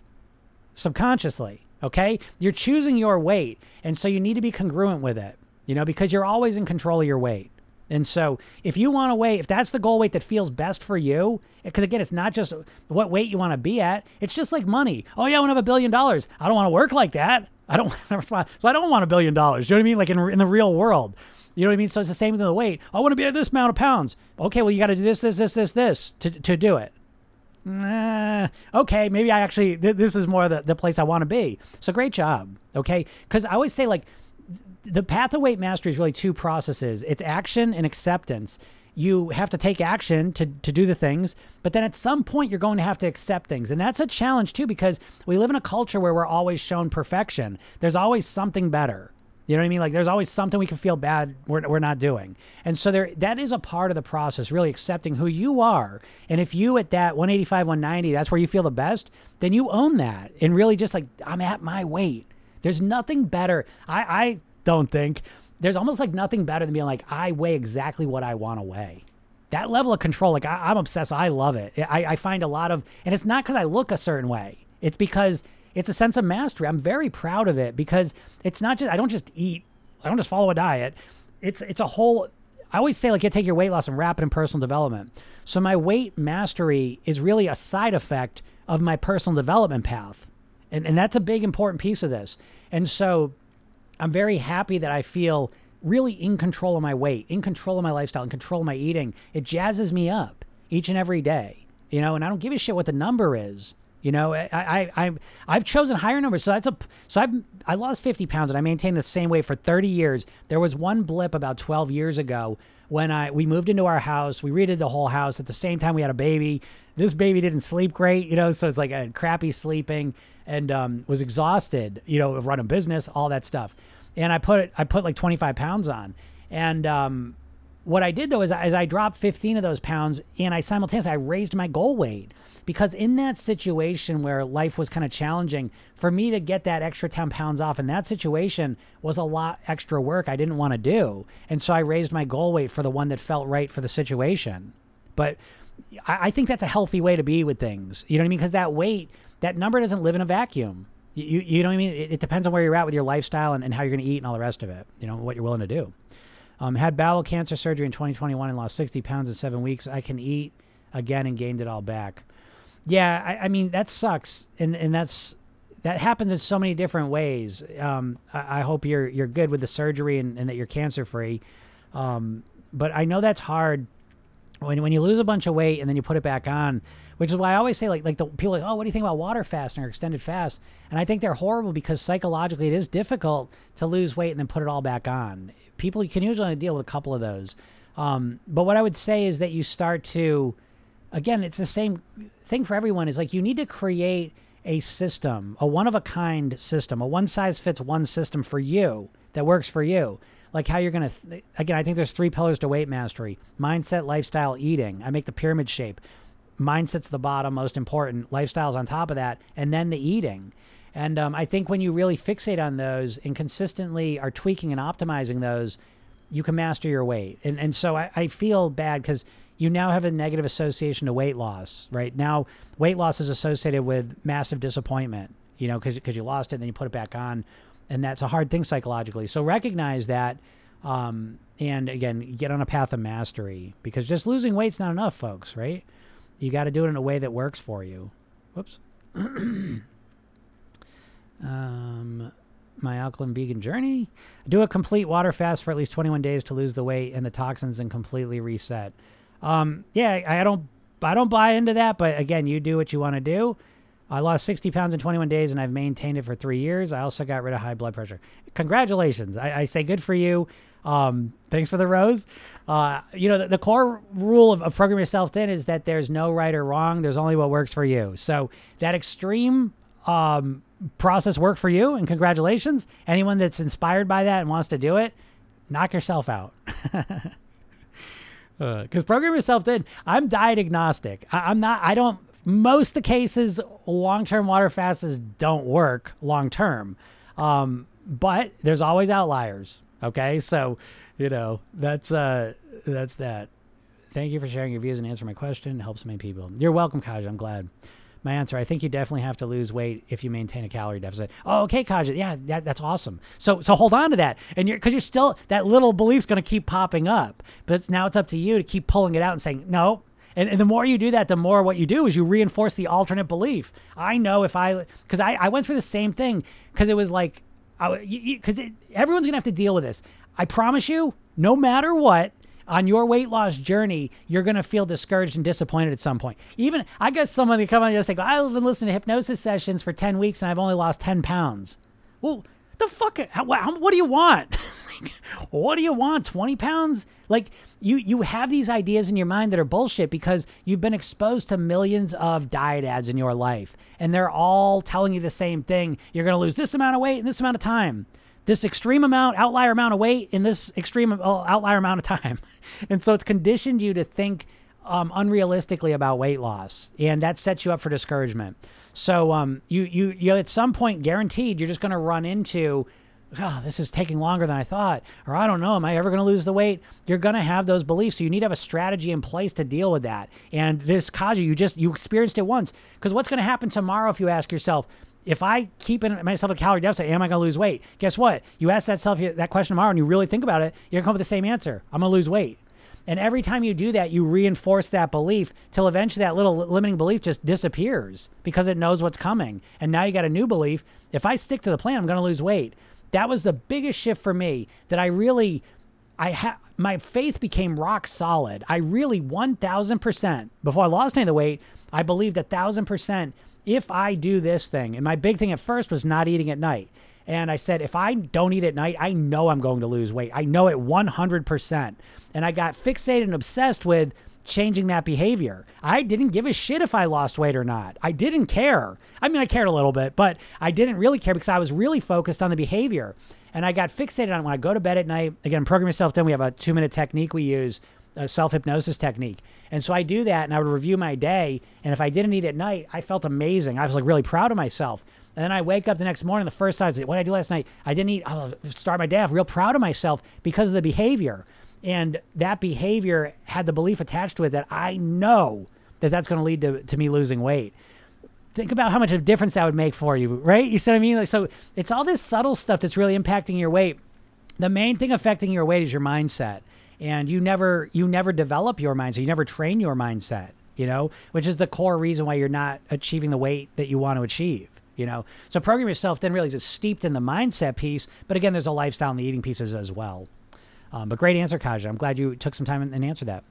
subconsciously, okay? You're choosing your weight, and so you need to be congruent with it, you know, because you're always in control of your weight. And so, if you want to weigh, if that's the goal weight that feels best for you, because again, it's not just what weight you want to be at, it's just like money. Oh, yeah, I want to have a billion dollars. I don't want to work like that. I don't want to respond. So, I don't want a billion dollars. Do you know what I mean? Like in, in the real world. You know what I mean? So, it's the same thing with the weight. I want to be at this amount of pounds. Okay, well, you got to do this, this, this, this, this to, to do it. Nah, okay, maybe I actually, th- this is more the, the place I want to be. So, great job. Okay. Because I always say, like, the path of weight mastery is really two processes it's action and acceptance you have to take action to, to do the things but then at some point you're going to have to accept things and that's a challenge too because we live in a culture where we're always shown perfection there's always something better you know what I mean? Like there's always something we can feel bad we're, we're not doing. And so there that is a part of the process, really accepting who you are. And if you at that 185, 190, that's where you feel the best, then you own that and really just like, I'm at my weight. There's nothing better. I, I don't think. There's almost like nothing better than being like, I weigh exactly what I want to weigh. That level of control, like I, am obsessed. I love it. I, I find a lot of, and it's not because I look a certain way. It's because it's a sense of mastery. I'm very proud of it because it's not just I don't just eat. I don't just follow a diet. It's it's a whole. I always say like you take your weight loss and wrap it in personal development. So my weight mastery is really a side effect of my personal development path, and and that's a big important piece of this. And so I'm very happy that I feel really in control of my weight, in control of my lifestyle, in control of my eating. It jazzes me up each and every day, you know, and I don't give a shit what the number is. You know, I, I, I, I've chosen higher numbers. So that's a, so I've, I lost 50 pounds and I maintained the same weight for 30 years. There was one blip about 12 years ago when I, we moved into our house. We redid the whole house. At the same time, we had a baby. This baby didn't sleep great, you know, so it's like a crappy sleeping and um, was exhausted, you know, of running business, all that stuff. And I put it, I put like 25 pounds on. And um, what I did though is, is I dropped 15 of those pounds and I simultaneously I raised my goal weight because in that situation where life was kind of challenging for me to get that extra 10 pounds off in that situation was a lot extra work I didn't want to do. And so I raised my goal weight for the one that felt right for the situation. But I, I think that's a healthy way to be with things. You know what I mean? Because that weight, that number doesn't live in a vacuum. You, you know what I mean? It, it depends on where you're at with your lifestyle and, and how you're going to eat and all the rest of it, you know, what you're willing to do. Um, had bowel cancer surgery in 2021 and lost 60 pounds in seven weeks. I can eat again and gained it all back. Yeah, I, I mean that sucks, and and that's that happens in so many different ways. Um, I, I, hope you're you're good with the surgery and, and that you're cancer free. Um, but I know that's hard when when you lose a bunch of weight and then you put it back on, which is why I always say like like the people like, oh, what do you think about water fasting or extended fast? And I think they're horrible because psychologically it is difficult to lose weight and then put it all back on. People can usually deal with a couple of those. Um, but what I would say is that you start to, again, it's the same thing for everyone. Is like you need to create a system, a one of a kind system, a one size fits one system for you that works for you like how you're going to th- again i think there's three pillars to weight mastery mindset lifestyle eating i make the pyramid shape mindset's the bottom most important lifestyle's on top of that and then the eating and um, i think when you really fixate on those and consistently are tweaking and optimizing those you can master your weight and, and so I, I feel bad because you now have a negative association to weight loss right now weight loss is associated with massive disappointment you know because you lost it and then you put it back on and that's a hard thing psychologically. So recognize that, um, and again, get on a path of mastery because just losing weight's not enough, folks. Right? You got to do it in a way that works for you. Whoops. um, my alkaline vegan journey. Do a complete water fast for at least 21 days to lose the weight and the toxins and completely reset. Um, yeah, I don't, I don't buy into that, but again, you do what you want to do. I lost 60 pounds in 21 days and I've maintained it for three years. I also got rid of high blood pressure. Congratulations. I, I say good for you. Um, thanks for the rose. Uh, you know, the, the core rule of, of program yourself thin is that there's no right or wrong. There's only what works for you. So that extreme um, process worked for you, and congratulations. Anyone that's inspired by that and wants to do it, knock yourself out. Because uh, program yourself thin. I'm diet agnostic. I, I'm not. I don't most the cases, long term water fasts don't work long term. Um, but there's always outliers. Okay. So, you know, that's, uh, that's that. Thank you for sharing your views and answering my question. It helps many people. You're welcome, Kaj. I'm glad. My answer: I think you definitely have to lose weight if you maintain a calorie deficit. Oh, okay, Kaj. Yeah, that, that's awesome. So, so hold on to that, and you're because you're still that little belief's going to keep popping up. But it's, now it's up to you to keep pulling it out and saying, no, and, and, the more you do that, the more what you do is you reinforce the alternate belief. I know if I, because I, I went through the same thing because it was like, because everyone's to have to deal with this. I promise you, no matter what, on your weight loss journey, you're going to feel discouraged and disappointed at some point. Even I got someone to come on and say, I've been listening to hypnosis sessions for 10 weeks and I've only lost 10 pounds. Well, the fuck? What do you want? what do you want? 20 pounds? Like you, you have these ideas in your mind that are bullshit because you've been exposed to millions of diet ads in your life and they're all telling you the same thing. You're going to lose this amount of weight in this amount of time, this extreme amount, outlier amount of weight in this extreme uh, outlier amount of time. And so it's conditioned you to think um, unrealistically about weight loss and that sets you up for discouragement. So um, you, you, you at some point guaranteed you're just going to run into oh, this is taking longer than I thought, or I don't know, am I ever going to lose the weight? You're going to have those beliefs. So you need to have a strategy in place to deal with that. And this Kaji, you just, you experienced it once. Because what's going to happen tomorrow if you ask yourself, if I keep in myself a calorie deficit, am I going to lose weight? Guess what? You ask that self that question tomorrow and you really think about it, you're going to come up with the same answer. I'm going to lose weight. And every time you do that, you reinforce that belief till eventually that little limiting belief just disappears because it knows what's coming. And now you got a new belief. If I stick to the plan, I'm going to lose weight that was the biggest shift for me that I really I had my faith became rock solid. I really 1000% before I lost any of the weight, I believed a thousand percent if I do this thing. And my big thing at first was not eating at night. And I said, if I don't eat at night, I know I'm going to lose weight. I know it 100%. And I got fixated and obsessed with changing that behavior. I didn't give a shit if I lost weight or not. I didn't care. I mean, I cared a little bit, but I didn't really care because I was really focused on the behavior. And I got fixated on when I go to bed at night. Again, program yourself thin We have a two minute technique we use, a self hypnosis technique. And so I do that and I would review my day. And if I didn't eat at night, I felt amazing. I was like really proud of myself. And then I wake up the next morning. The first time, I what did I do last night? I didn't eat. I'll start my day off real proud of myself because of the behavior. And that behavior had the belief attached to it that I know that that's going to lead to, to me losing weight. Think about how much of a difference that would make for you, right? You see what I mean? Like, so it's all this subtle stuff that's really impacting your weight. The main thing affecting your weight is your mindset, and you never you never develop your mindset. You never train your mindset. You know, which is the core reason why you're not achieving the weight that you want to achieve you know so program yourself thin really is steeped in the mindset piece but again there's a lifestyle and the eating pieces as well um, but great answer, Kaja. I'm glad you took some time and, answered that.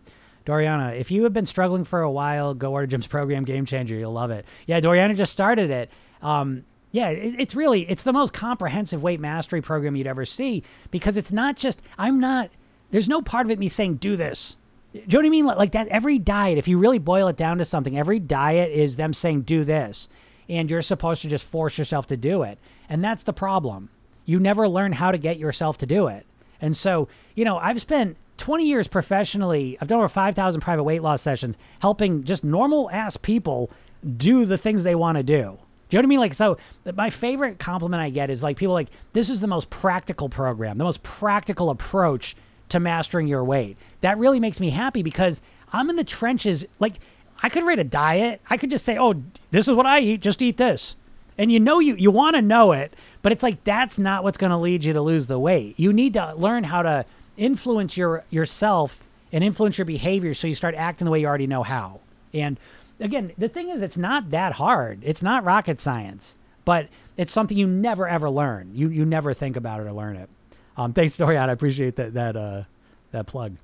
Doriana, if you have been struggling for a while, go order Jim's program, Game Changer. You'll love it. Yeah, Doriana just started it. Um, yeah, it, it's really it's the most comprehensive weight mastery program you'd ever see because it's not just I'm not. There's no part of it me saying do this. Do you know what I mean? Like that. Every diet, if you really boil it down to something, every diet is them saying do this, and you're supposed to just force yourself to do it, and that's the problem. You never learn how to get yourself to do it. And so, you know, I've spent 20 years professionally, I've done over 5,000 private weight loss sessions helping just normal ass people do the things they want to do. Do you know what I mean? Like, so my favorite compliment I get is like people like, this is the most practical program, the most practical approach to mastering your weight. That really makes me happy because I'm in the trenches. Like, I could write a diet. I could just say, oh, this is what I eat. Just eat this and you know you you want to know it, but it's like that's not what's going to lead you to lose the weight. You need to learn how to influence your yourself and influence your behavior so you start acting the way you already know how. And again, the thing is it's not that hard. It's not rocket science, but it's something you never ever learn. You you never think about it or learn it. Um, thanks, Dorian. I appreciate that that uh, that plug.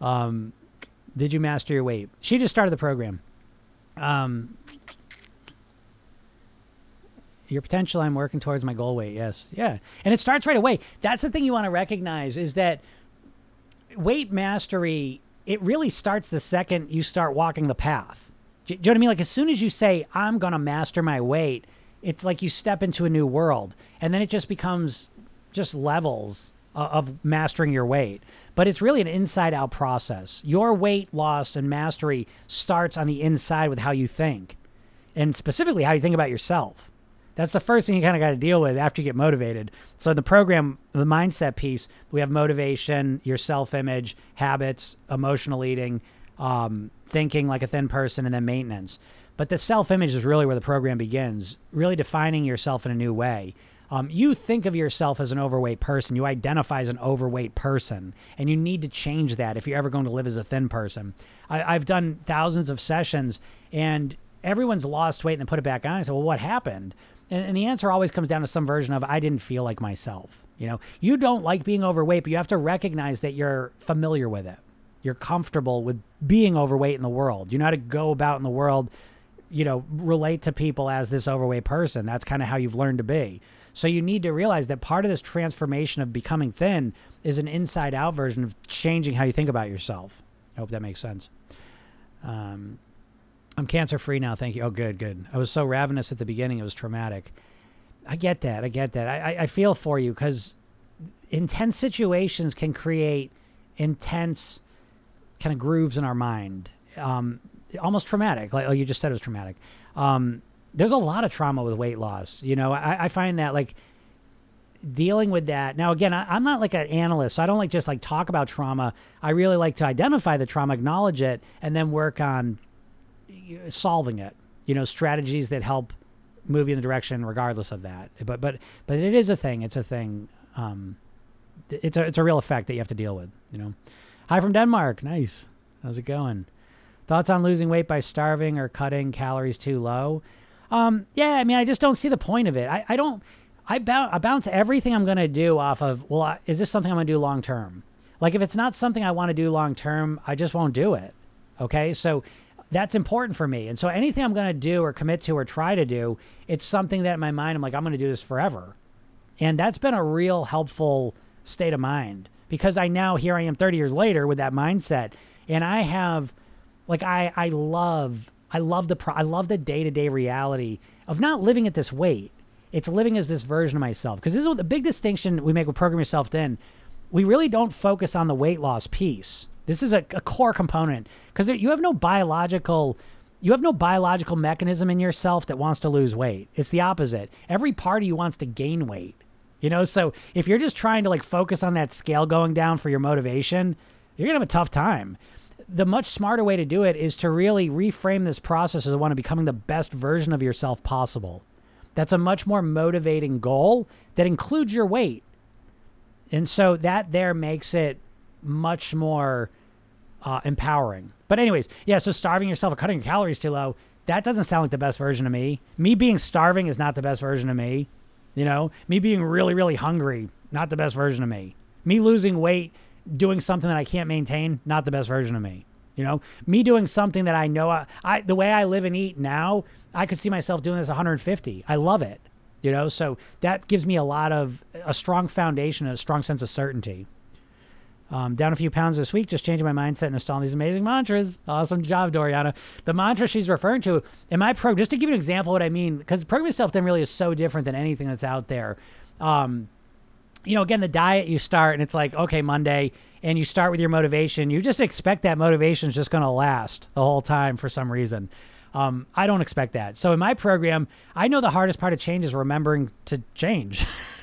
Um, did you master your weight? She just started the program. Um, your potential i'm working towards my goal weight yes. Yeah. And it starts right away. That's the thing you want to recognize is that weight mastery it really starts the second you start walking the path. Do you know what i mean? Like as soon as you say i'm going to master my weight it's like you step into a new world. And then it just becomes just levels of mastering your weight but it's really an inside out process your weight loss and mastery starts on the inside with how you think and specifically how you think about yourself that's the first thing you kind of got to deal with after you get motivated. So the program, the mindset piece, we have motivation, your self-image, habits, emotional eating, um, thinking like a thin person, and then maintenance. But the self-image is really where the program begins. Really defining yourself in a new way. Um, you think of yourself as an overweight person. You identify as an overweight person, and you need to change that if you're ever going to live as a thin person. I, have done thousands of sessions, and everyone's lost weight and then put it back on. I said, "Well, what happened?" And, and, the answer always comes down to some version of I didn't feel like myself. You know, you don't like being overweight, but you have to recognize that you're familiar with it. You're comfortable with being overweight in the world. You know how to go about in the world, you know, relate to people as this overweight person. That's kind of how you've learned to be. So you need to realize that part of this transformation of becoming thin is an inside out version of changing how you think about yourself. I hope that makes sense. Um, I'm cancer free now. Thank you. Oh, good, good. I was so ravenous at the beginning. It was traumatic. I get that. I get that. I, I feel for you because intense situations can create intense kind of grooves in our mind. Um, almost traumatic. Like, like you just said, it was traumatic. Um, there's a lot of trauma with weight loss. You know, I, I find that like dealing with that. Now, again, I, am not like an analyst, so I don't like just like talk about trauma. I really like to identify the trauma, acknowledge it, and then work on solving it. You know, strategies that help move you in the direction regardless of that. But but but it is a thing. It's a thing. Um, it's a it's a real effect that you have to deal with. You know. Hi from Denmark. Nice. How's it going? Thoughts on losing weight by starving or cutting calories too low? Um, yeah, I mean, I just don't see the point of it. I, I don't. I, bounce, I bounce everything I'm going to do off of. Well, is this something I'm going to do long term? Like, if it's not something I want to do long term, I just won't do it. Okay, so that's important for me. And so anything I'm going to do or commit to or try to do, it's something that in my mind, I'm like, I'm going to do this forever. And that's been a real helpful state of mind because I now, here I am 30 years later with that mindset. And I have Like I I love I love the pro- I love the day-to-day reality of not living at this weight. It's living as this version of myself. Because this is what the big distinction we make with Program Yourself Thin We really don't focus on the weight loss piece. This is a, a core component because you have no biological you have no biological mechanism in yourself that wants to lose weight. It's the opposite. Every part of you wants to gain weight. You know, so if you're just trying to like focus on that scale going down for your motivation, you're to have a tough time. The much smarter way to do it is to really reframe this process as one of becoming the best version of yourself possible. That's a much more motivating goal that includes your weight. And so that there makes it much more uh, empowering. But anyways, yeah. So starving yourself or cutting your calories too low, that doesn't sound like the best version of me. Me being starving is not the best version of me. You know, me being really, really hungry, not the best version of me. Me losing weight, doing something that I can't maintain, not the best version of me. You know, me doing something that I know I, I the way I live and eat now, I could see myself doing this 150. I love it. You know, so that gives me a lot of a strong foundation, and a strong sense of certainty. Um, down a few pounds this week, just changing my mindset and installing these amazing mantras. Awesome job, Doriana. The mantra she's referring to in my program, just to give you an example what I mean, because program yourself thin really is so different than anything that's out there. Um, you know, again, the diet you start and it's like, okay, Monday, and you start with your motivation. You just expect that motivation is just going to last the whole time for some reason. Um, I don't expect that. So in my program, I know the hardest part of change is remembering to change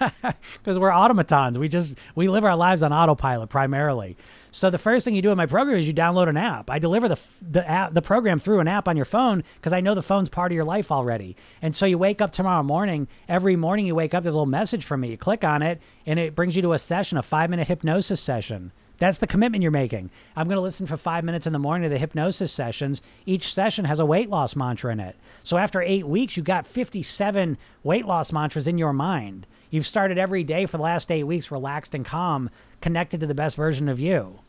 because we're automatons. We just we live our lives on autopilot primarily. So the first thing you do in my program is you download an app. I deliver the the app, the program through an app on your phone because I know the phone's part of your life already. And so you wake up tomorrow morning. Every morning you wake up, there's a little message from me. You click on it, and it brings you to a session, a five minute hypnosis session. That's the commitment you're making. I'm going to listen for five minutes in the morning to the hypnosis sessions. Each session has a weight loss mantra in it. So after eight weeks, you've got 57 weight loss mantras in your mind. You've started every day for the last eight weeks relaxed and calm, connected to the best version of you.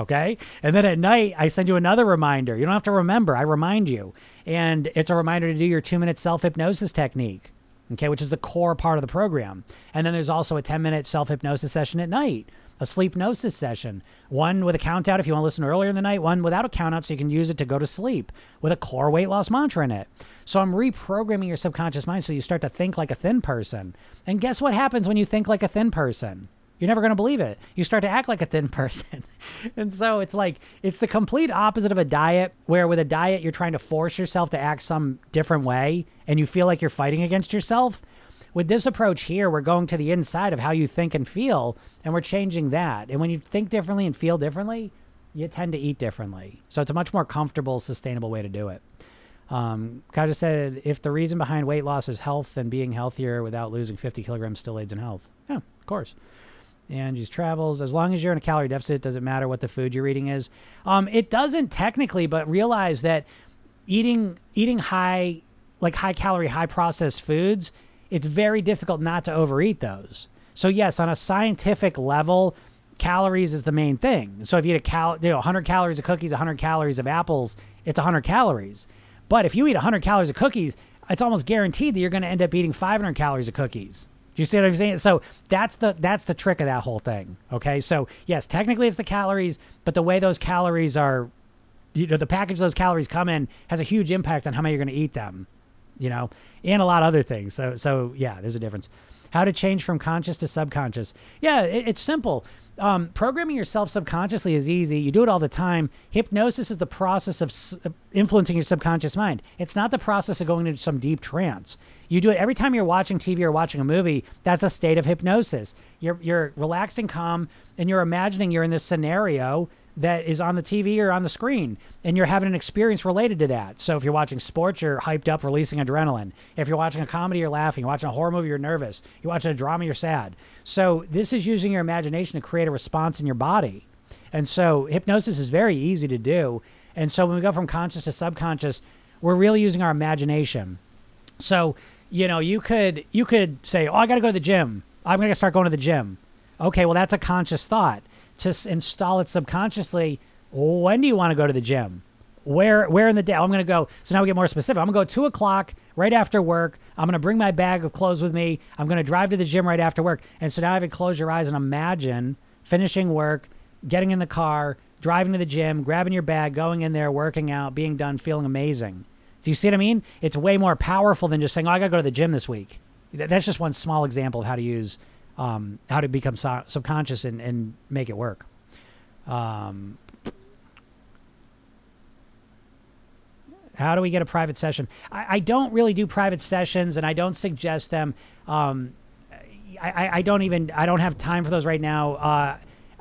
Okay. And then at night, I send you another reminder. You don't have to remember, I remind you. And it's a reminder to do your two minute self hypnosis technique, okay, which is the core part of the program. And then there's also a 10 minute self hypnosis session at night a sleep gnosis session, one with a count out if you want to listen earlier in the night, one without a count out so you can use it to go to sleep with a core weight loss mantra in it. So I'm reprogramming your subconscious mind so you start to think like a thin person. And guess what happens when you think like a thin person? You're never going to believe it. You start to act like a thin person. and so it's like, it's the complete opposite of a diet, where with a diet, you're trying to force yourself to act some different way and you feel like you're fighting against yourself. With this approach here, we're going to the inside of how you think and feel, and we're changing that. And when you think differently and feel differently, you tend to eat differently. So it's a much more comfortable, sustainable way to do it. Um, Kaja said, if the reason behind weight loss is health, then being healthier without losing 50 kilograms still aids in health. Yeah, of course. And use travels. As long as you're in a calorie deficit, doesn't matter what the food you're eating is. Um, it doesn't technically, but realize that eating eating high, like high calorie, high processed foods it's very difficult not to overeat those. So yes, on a scientific level, calories is the main thing. So if you eat a cal, you know, 100 calories of cookies, 100 calories of apples, it's 100 calories. But if you eat 100 calories of cookies, it's almost guaranteed that you're going to end up eating 500 calories of cookies. Do you see what I'm saying? So that's the that's the trick of that whole thing. Okay, so yes, technically it's the calories, but the way those calories are, you know, the package those calories come in has a huge impact on how many you're going to eat them you know, and a lot of other things. So, so yeah, there's a difference. How to change from conscious to subconscious? Yeah, it, it's simple. Um, programming yourself subconsciously is easy. You do it all the time. Hypnosis is the process of s- influencing your subconscious mind. It's not the process of going into some deep trance. You do it every time you're watching TV or watching a movie. That's a state of hypnosis. You're you're relaxed and calm, and you're imagining you're in this scenario that is on the TV or on the screen, and you're having an experience related to that. So if you're watching sports, you're hyped up, releasing adrenaline. If you're watching a comedy, you're laughing. You're watching a horror movie, you're nervous. You're watching a drama, you're sad. So this is using your imagination to create a response in your body. And so hypnosis is very easy to do. And so when we go from conscious to subconscious, we're really using our imagination. So, you know, you could you could say, "Oh, I got to go to the gym. I'm going to start going to the gym." Okay, well that's a conscious thought to install it subconsciously. When do you want to go to the gym? Where where in the day? Oh, I'm going to go. So now we get more specific. I'm going to go two o'clock right after work. I'm going to bring my bag of clothes with me. I'm going to drive to the gym right after work. And so now I to close your eyes and imagine finishing work, getting in the car, driving to the gym, grabbing your bag, going in there, working out, being done, feeling amazing. Do you see what I mean? It's way more powerful than just saying, "Oh, I got to go to the gym this week." That's just one small example of how to use, um, how to become subconscious and, and make it work. Um, how do we get a private session? I, I, don't really do private sessions, and I don't suggest them. Um, I, I, don't even I don't have time for those right now. Uh,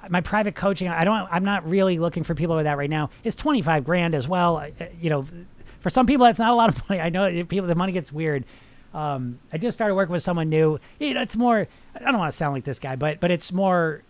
my private coaching, I don't. I'm not really looking for people with that right now. It's 25 grand as well. You know, for some people that's not a lot of money. I know people the money gets weird. Um, I just started working with someone new. Know, it's more. I don't want to sound like this guy, but but it's more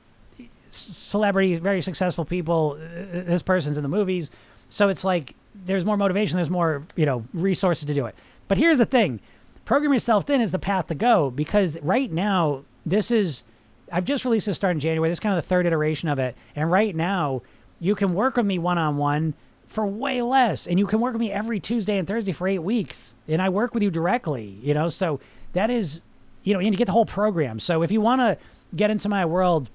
celebrities, very successful people. This person's in the movies, so it's like there's more motivation. There's more you know resources to do it. But here's the thing: program yourself thin is the path to go because right now this is. I've just released this start in January. This is kind of the third iteration of it, and right now you can work with me one on one for way less. And you can work with me every Tuesday and Thursday for eight weeks. And I work with you directly, you know? So that is, you know, and you get the whole program. So if you want to get into my world,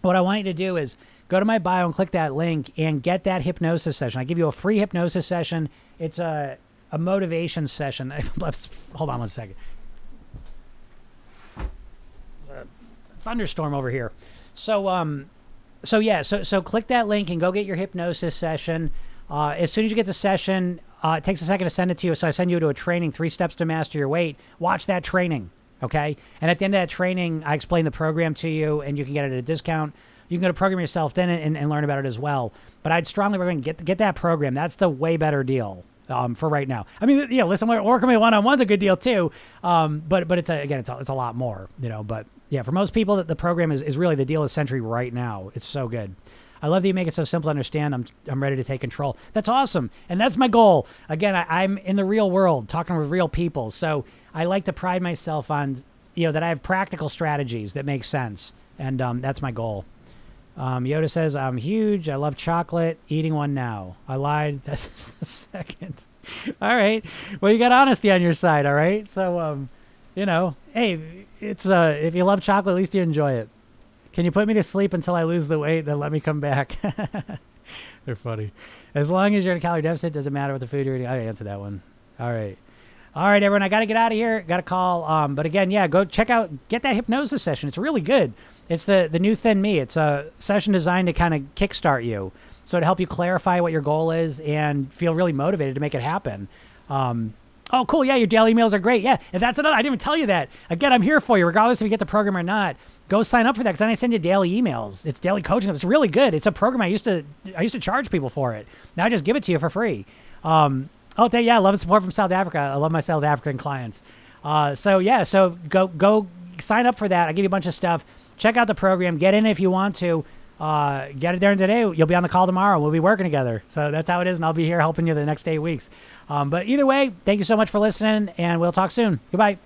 what I want you to do is go to my bio and click that link and get that hypnosis session. I give you a free hypnosis session. It's a, a motivation session. Let's Hold on one second. There's a thunderstorm over here. So, um, so yeah, so so click that link and go get your hypnosis session. Uh, as soon as you get the session, uh, it takes a second to send it to you. So I send you to a training, three steps to master your weight. Watch that training, okay? And at the end of that training, I explain the program to you, and you can get it at a discount. You can go to program yourself thin and, and learn about it as well. But I'd strongly recommend get get that program. That's the way better deal. Um, for right now, I mean, yeah. Listen, working with one on one's a good deal too. Um, but but it's a, again, it's a, it's a lot more, you know. But yeah, for most people, that the program is, is really the deal of the century right now. It's so good. I love that you make it so simple to understand. I'm I'm ready to take control. That's awesome, and that's my goal. Again, I, I'm in the real world, talking with real people. So I like to pride myself on you know that I have practical strategies that make sense, and um, that's my goal. Um, Yoda says, I'm huge. I love chocolate. Eating one now. I lied. That's the second. all right. Well, you got honesty on your side. All right. So, um, you know, hey, it's uh, if you love chocolate, at least you enjoy it. Can you put me to sleep until I lose the weight? Then let me come back. They're funny. As long as you're in a calorie deficit, doesn't matter what the food you're eating. I answer that one. All right. All right, everyone. I got to get out of here. Got a call. Um, but again, yeah, go check out, get that hypnosis session. It's really good. It's the the new Thin Me. It's a session designed to kind of kickstart you, so to help you clarify what your goal is and feel really motivated to make it happen. Um, oh, cool. Yeah, your daily emails are great. Yeah, and that's another. I didn't even tell you that. Again, I'm here for you, regardless if you get the program or not go sign up for that because then I send you daily emails. It's daily coaching. It's really good. It's a program I used to I used to charge people for it. Now I just give it to you for free. Um, oh, yeah, I love support from South Africa. I love my South African clients. Uh, so yeah, so go go sign up for that. I give you a bunch of stuff. Check out the program. Get in if you want to. Uh, get it there today. You'll be on the call tomorrow. We'll be working together. So that's how it is, and I'll be here helping you the next eight weeks. Um, but either way, thank you so much for listening, and we'll talk soon. Goodbye.